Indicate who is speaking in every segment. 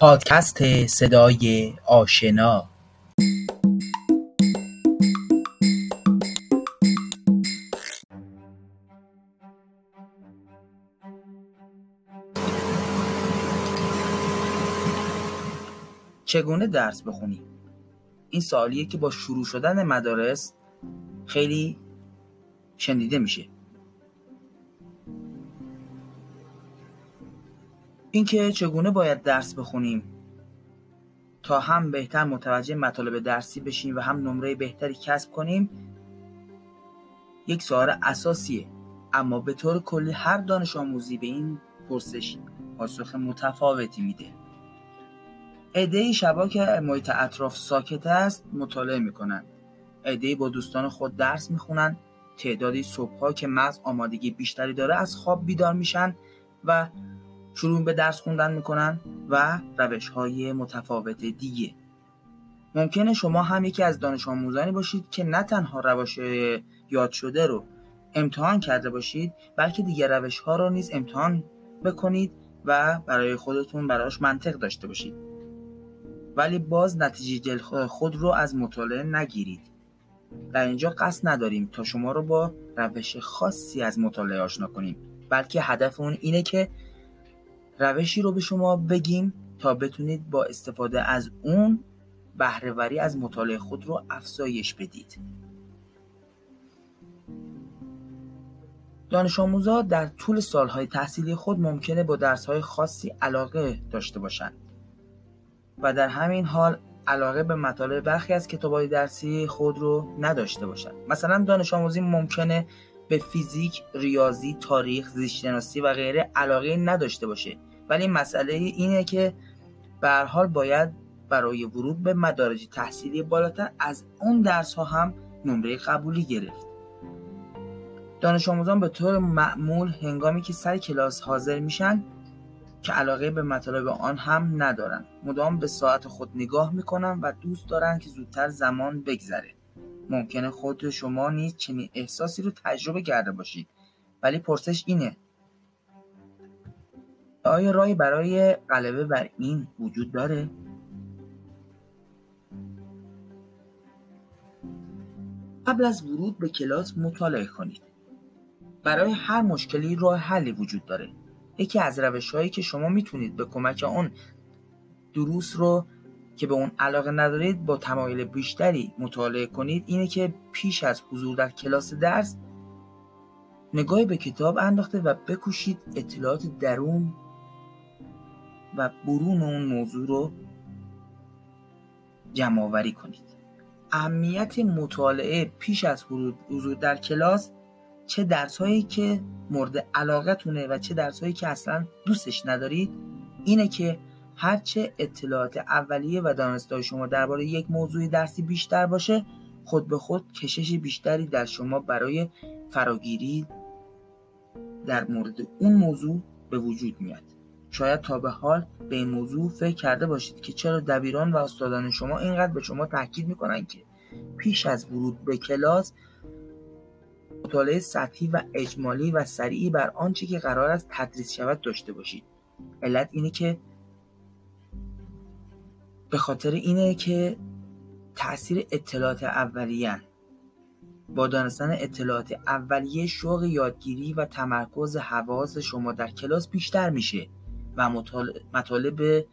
Speaker 1: پادکست صدای آشنا چگونه درس بخونی؟ این سوالیه که با شروع شدن مدارس خیلی شنیده میشه اینکه چگونه باید درس بخونیم. تا هم بهتر متوجه مطالب درسی بشیم و هم نمره بهتری کسب کنیم یک سوال اساسیه. اما به طور کلی هر دانش آموزی به این پرسش پاسخ متفاوتی میده. عده شبا که محیط اطراف ساکت است مطالعه می‌کنن عده با دوستان خود درس می‌خونن تعدادی صبحها که مغز آمادگی بیشتری داره از خواب بیدار میشن و شروع به درس خوندن می‌کنن و روش های متفاوت دیگه. ممکنه شما هم یکی از دانش آموزانی باشید که نه تنها روش یاد شده رو امتحان کرده باشید بلکه دیگر روش ها رو نیز امتحان بکنید و برای خودتون براش منطق داشته باشید. ولی باز نتیجه خود رو از مطالعه نگیرید. در اینجا قصد نداریم تا شما رو با روش خاصی از مطالعه آشنا کنیم بلکه هدف اون اینه که روشی رو به شما بگیم تا بتونید با استفاده از اون بهرهوری از مطالعه خود رو افزایش بدید. دانش آموزا در طول سالهای تحصیلی خود ممکنه با درسهای خاصی علاقه داشته باشند و در همین حال علاقه به مطالب برخی از کتابهای درسی خود رو نداشته باشند. مثلا دانش آموزی ممکنه به فیزیک، ریاضی، تاریخ، زیستشناسی و غیره علاقه نداشته باشه. ولی مسئله اینه که به حال باید برای ورود به مدارج تحصیلی بالاتر از اون درس ها هم نمره قبولی گرفت. دانش آموزان به طور معمول هنگامی که سر کلاس حاضر میشن که علاقه به مطالب آن هم ندارن. مدام به ساعت خود نگاه می‌کنن و دوست دارن که زودتر زمان بگذره. ممکنه خود شما نیز چنین احساسی رو تجربه کرده باشید. ولی پرسش اینه آیا راهی برای غلبه بر این وجود داره؟ قبل از ورود به کلاس مطالعه کنید. برای هر مشکلی راه حلی وجود داره. یکی از روش هایی که شما می‌تونید به کمک اون دروس رو که به اون علاقه ندارید با تمایل بیشتری مطالعه کنید اینه که پیش از حضور در کلاس درس نگاهی به کتاب انداخته و بکوشید اطلاعات درون و برون اون موضوع رو جمع آوری کنید. اهمیت مطالعه پیش از حضور در کلاس چه درس هایی که مورد علاقتونه و چه درس هایی که اصلا دوستش ندارید اینه که هرچه اطلاعات اولیه و دانستهای شما درباره یک موضوع درسی بیشتر باشه خود به خود کشش بیشتری در شما برای فراگیری در مورد اون موضوع به وجود میاد. شاید تا به حال به این موضوع فکر کرده باشید که چرا دبیران و استادان شما اینقدر به شما تاکید می‌کنن که پیش از ورود به کلاس مطالعه سطحی و اجمالی و سریعی بر آنچه که قرار است تدریس شود داشته باشید. علت اینه که به خاطر اینه که تاثیر اطلاعات اولیه با دانستن اطلاعات اولیه شوق یادگیری و تمرکز حواس شما در کلاس بیشتر میشه. و مطالب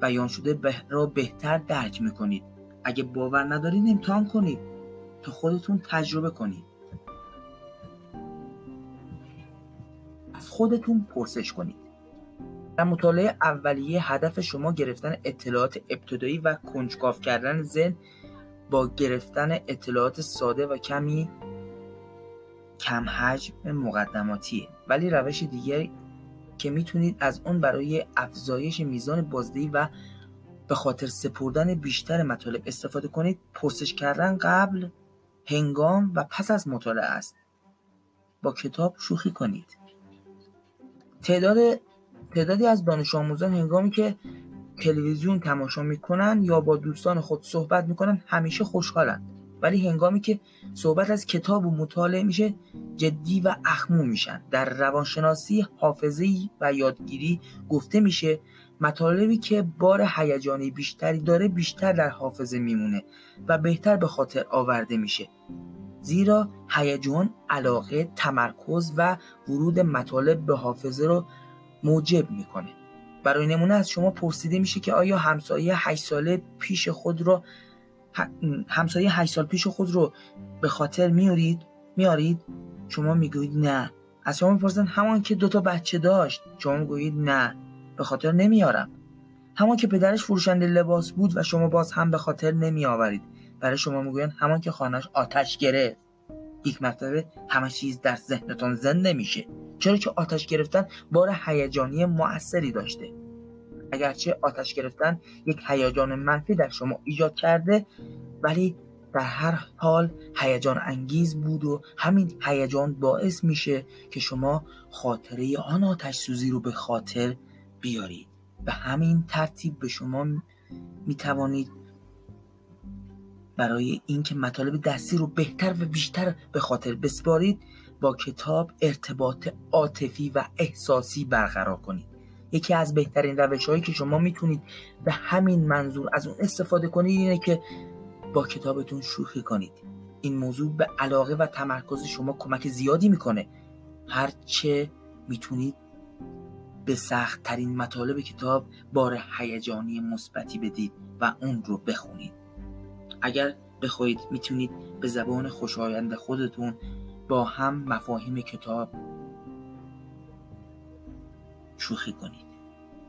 Speaker 1: بیان شده را بهتر درک می‌کنید. اگه باور ندارید امتحان کنید تا خودتون تجربه کنید. از خودتون پرسش کنید. در مطالعه اولیه هدف شما گرفتن اطلاعات ابتدایی و کنجکاو کردن ذهن با گرفتن اطلاعات ساده و کمی کم حجم مقدماتیه. ولی روش دیگری که می‌تونید از اون برای افزایش میزان بازدهی و به خاطر سپردن بیشتر مطالب استفاده کنید. پرسش کردن قبل هنگام و پس از مطالعه است. با کتاب شوخی کنید. تعداد تعدادی از دانش آموزان هنگامی که تلویزیون تماشا می‌کنن یا با دوستان خود صحبت می‌کنن همیشه خوشحالند. ولی هنگامی که صحبت از کتاب و مطالعه میشه جدی و اخمو میشن. در روانشناسی حافظه و یادگیری گفته میشه مطالبی که بار هیجانی بیشتری داره بیشتر در حافظه میمونه و بهتر به خاطر آورده میشه. زیرا هیجان علاقه تمرکز و ورود مطالب به حافظه رو موجب می‌کنه. برای نمونه از شما پرسیده میشه که آیا همسایه 8 ساله پیش خود رو همسایه 8 سال پیش خود رو به خاطر میارید میارید؟ شما می‌گویید نه. از شما می‌پرسن همان که دوتا بچه داشت. شما می‌گویید نه. به خاطر نمیارم. همان که پدرش فروشنده لباس بود و شما باز هم به خاطر نمیآورید. برای شما می‌گویند همان که خانهش آتش گرفت. یک مرتبه همه چیز در ذهنتان زنده میشه. چرا که آتش گرفتن بار هیجانی موثری داشته. اگرچه آتش گرفتن یک هیجان منفی در شما ایجاد کرده ولی در هر حال هیجان انگیز بود و همین هیجان باعث میشه که شما خاطره آن آتش سوزی رو به خاطر بیارید. به همین ترتیب به شما می توانید برای اینکه مطالب دستی رو بهتر و بیشتر به خاطر بسپارید با کتاب ارتباط عاطفی و احساسی برقرار کنید. یکی از بهترین روش هایی که شما می‌تونید به همین منظور از اون استفاده کنید اینه که با کتابتون شوخی کنید. این موضوع به علاقه و تمرکز شما کمک زیادی می‌کنه. هرچه می‌تونید به سخت ترین مطالب کتاب بار هیجانی مثبتی بدید و اون رو بخونید. اگر بخواید می‌تونید به زبان خوشایند خودتون با هم مفاهیم کتاب شوخی کنید.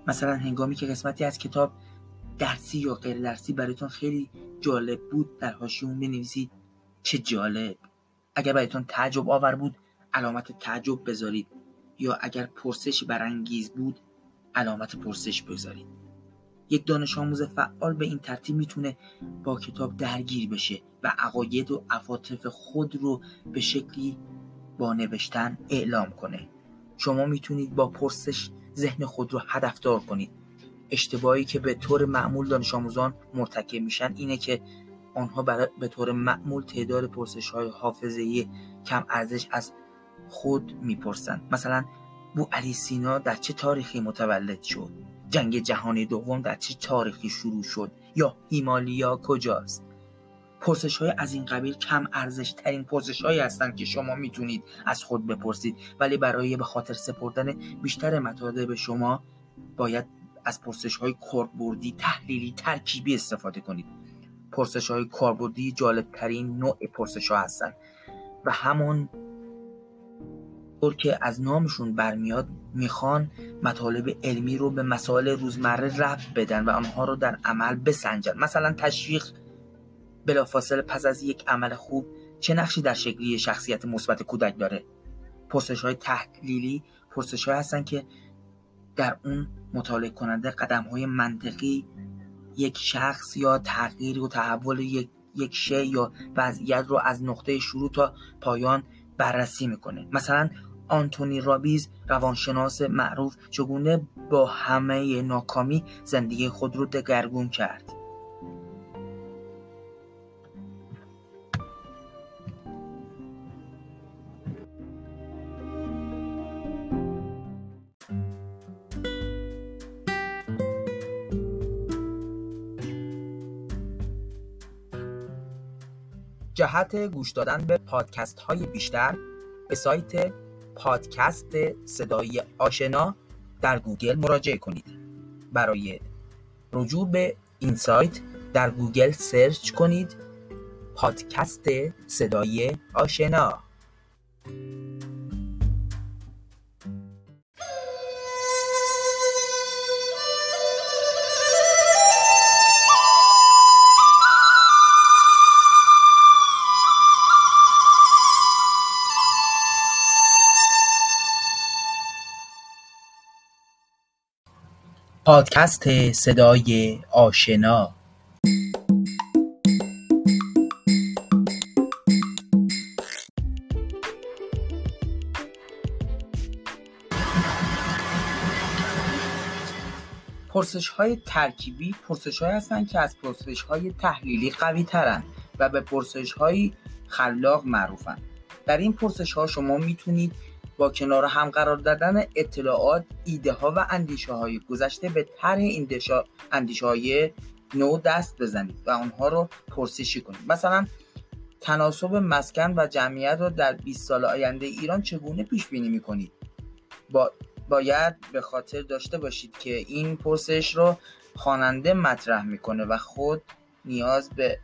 Speaker 1: مثلا هنگامی که قسمتی از کتاب درسی یا غیر درسی برایتون خیلی جالب بود در حاشیه بنویسید چه جالب. اگر برایتون تعجب آور بود علامت تعجب بذارید. یا اگر پرسش برانگیز بود علامت پرسش بذارید. یک دانش آموز فعال به این ترتیب می‌تونه با کتاب درگیر بشه و عقاید و عواطف خود رو به شکلی با نوشتن اعلام کنه. شما می‌تونید با پرسش ذهن خود رو هدفدار کنید. اشتباهی که به طور معمول دانش آموزان مرتکب میشن اینه که آنها برای به طور معمول تعداد پرسش های حافظه کم ارزش از خود می‌پرسند. مثلا بو علی سینا در چه تاریخی متولد شد؟ جنگ جهانی دوم در چه تاریخی شروع شد؟ یا هیمالیا کجاست؟ پرسش های از این قبیل کم ارزش ترین پرسش هایی هستند که شما می‌تونید از خود بپرسید. ولی برای به خاطر سپردن بیشتر مطالب شما باید از پرسش های کاربردی تحلیلی ترکیبی استفاده کنید. پرسش های کاربردی جالب ترین نوع پرسش ها هستند و همون طور که از نامشون برمیاد می‌خوان مطالب علمی رو به مسائل روزمره ربط بدن و آنها رو در عمل بسنجن. مثلا تشویق بلافاصله پس از یک عمل خوب چه نقشی در شکلی شخصیت مثبت کودک داره؟ پرسش های تحلیلی پرسش های هستن که در اون مطالعه کننده قدم های منطقی یک شخص یا تغییر و تحول یک یک شی یا وضعیت رو از نقطه شروع تا پایان بررسی می‌کنه. مثلا آنتونی رابیز روانشناس معروف چگونه با همه ناکامی زندگی خود رو دگرگون کرد؟ جهت گوش دادن به پادکست های بیشتر به سایت پادکست صدایی آشنا در گوگل مراجعه کنید. برای رجوع به این سایت در گوگل سرچ کنید پادکست صدایی آشنا. پادکست صدای آشنا. پرسش های ترکیبی پرسش های هستند که از پرسش های تحلیلی قوی ترند و به پرسش های خلاق معروفن. در این پرسش ها شما می‌تونید با کنار هم قرار دادن اطلاعات ایده ها و اندیشه های گذشته به طرح اندیشه های نو دست بزنید و آنها رو پرسشی کنید. مثلا تناسب مسکن و جمعیت را در 20 سال آینده ایران چگونه پیش بینی می‌کنید؟ با باید به خاطر داشته باشید که این پرسش رو خواننده مطرح می‌کنه و خود نیاز به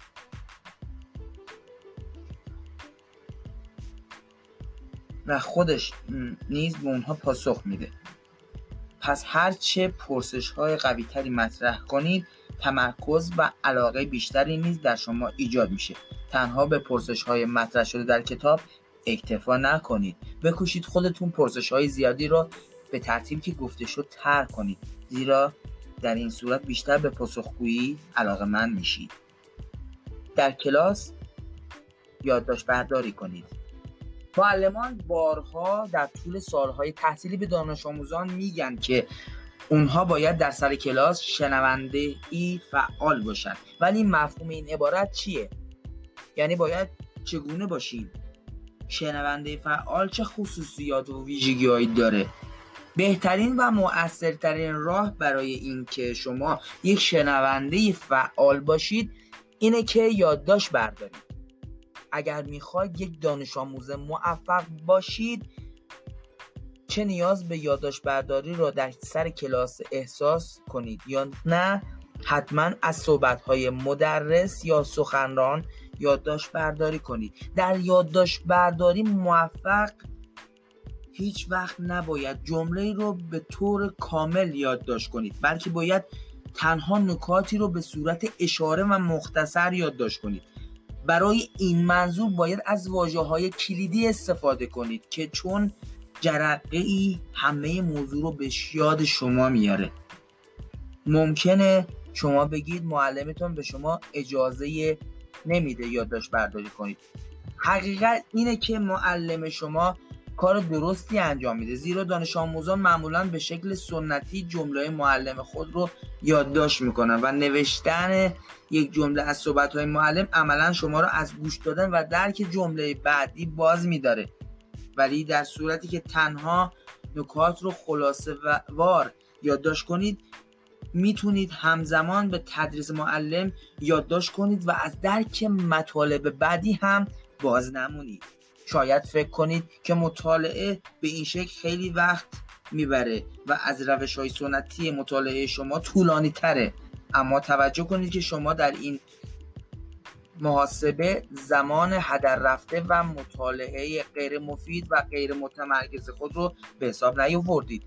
Speaker 1: و خودش نیز به اونها پاسخ میده. پس هرچه پرسش های قوی تری مطرح کنید تمرکز و علاقه بیشتری نیز در شما ایجاد میشه. تنها به پرسش های مطرح شده در کتاب اکتفا نکنید. بکوشید خودتون پرسش های زیادی را به ترتیب که گفته شد تر کنید. زیرا در این صورت بیشتر به پاسخگویی علاقه من میشید. در کلاس یادداشت برداری کنید. معلمان بارها در طول سالهای تحصیلی به دانش آموزان میگن که اونها باید در سر کلاس شنونده ای فعال باشن ولی مفهوم این عبارت چیه؟ یعنی باید چگونه باشیم؟ شنونده فعال چه خصوصیات و ویژگیهایی داره؟ بهترین و مؤثرترین راه برای اینکه شما یک شنونده فعال باشید اینه که یادداشت بردارید اگر می‌خواید یک دانش آموز موفق باشید چه نیاز به یادداشت برداری را در سر کلاس احساس کنید یا نه حتما از صحبت مدرس یا سخنران یادداشت برداری کنید. در یادداشت برداری موفق هیچ وقت نباید جمله رو به طور کامل یادداشت کنید بلکه باید تنها نکاتی رو به صورت اشاره و مختصر یادداشت کنید. برای این منظور باید از واجه های کلیدی استفاده کنید که چون جرقه ای همه موضوع رو به یاد شما میاره. ممکنه شما بگید معلمتون به شما اجازه نمیده یادداشت برداری کنید. حقیقت اینه که معلم شما کار درستی انجام میده. زیرا دانش آموزان معمولا به شکل سنتی جمله معلم خود رو یادداشت می‌کنن و نوشتن یک جمله از صحبت های معلم عملا شما رو از گوش دادن و درک جمله بعدی باز میداره. ولی در صورتی که تنها نکات رو خلاصه وار یادداشت کنید می‌تونید همزمان به تدریس معلم یادداشت کنید و از درک مطالب بعدی هم باز نمونید. شاید فکر کنید که مطالعه به این شکل خیلی وقت می‌بره و از روش های سنتی مطالعه شما طولانی تره. اما توجه کنید که شما در این محاسبه زمان هدر رفته و مطالعه غیر مفید و غیر متمرکز خود رو به حساب نیاوردید.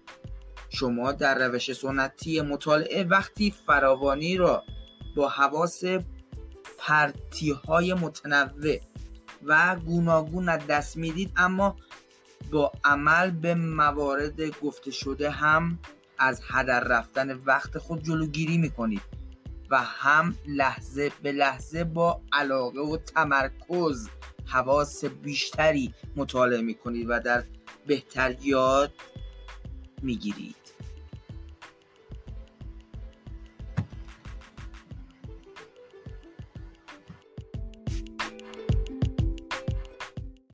Speaker 1: شما در روش سنتی مطالعه وقتی فراوانی را با حواس پرتی های متنوع و گوناگون از دست می‌دید اما با عمل به موارد گفته شده هم از هدر رفتن وقت خود جلوگیری می‌کنید و هم لحظه به لحظه با علاقه و تمرکز حواس بیشتری مطالعه می‌کنید و در بهتر یاد می‌گیرید.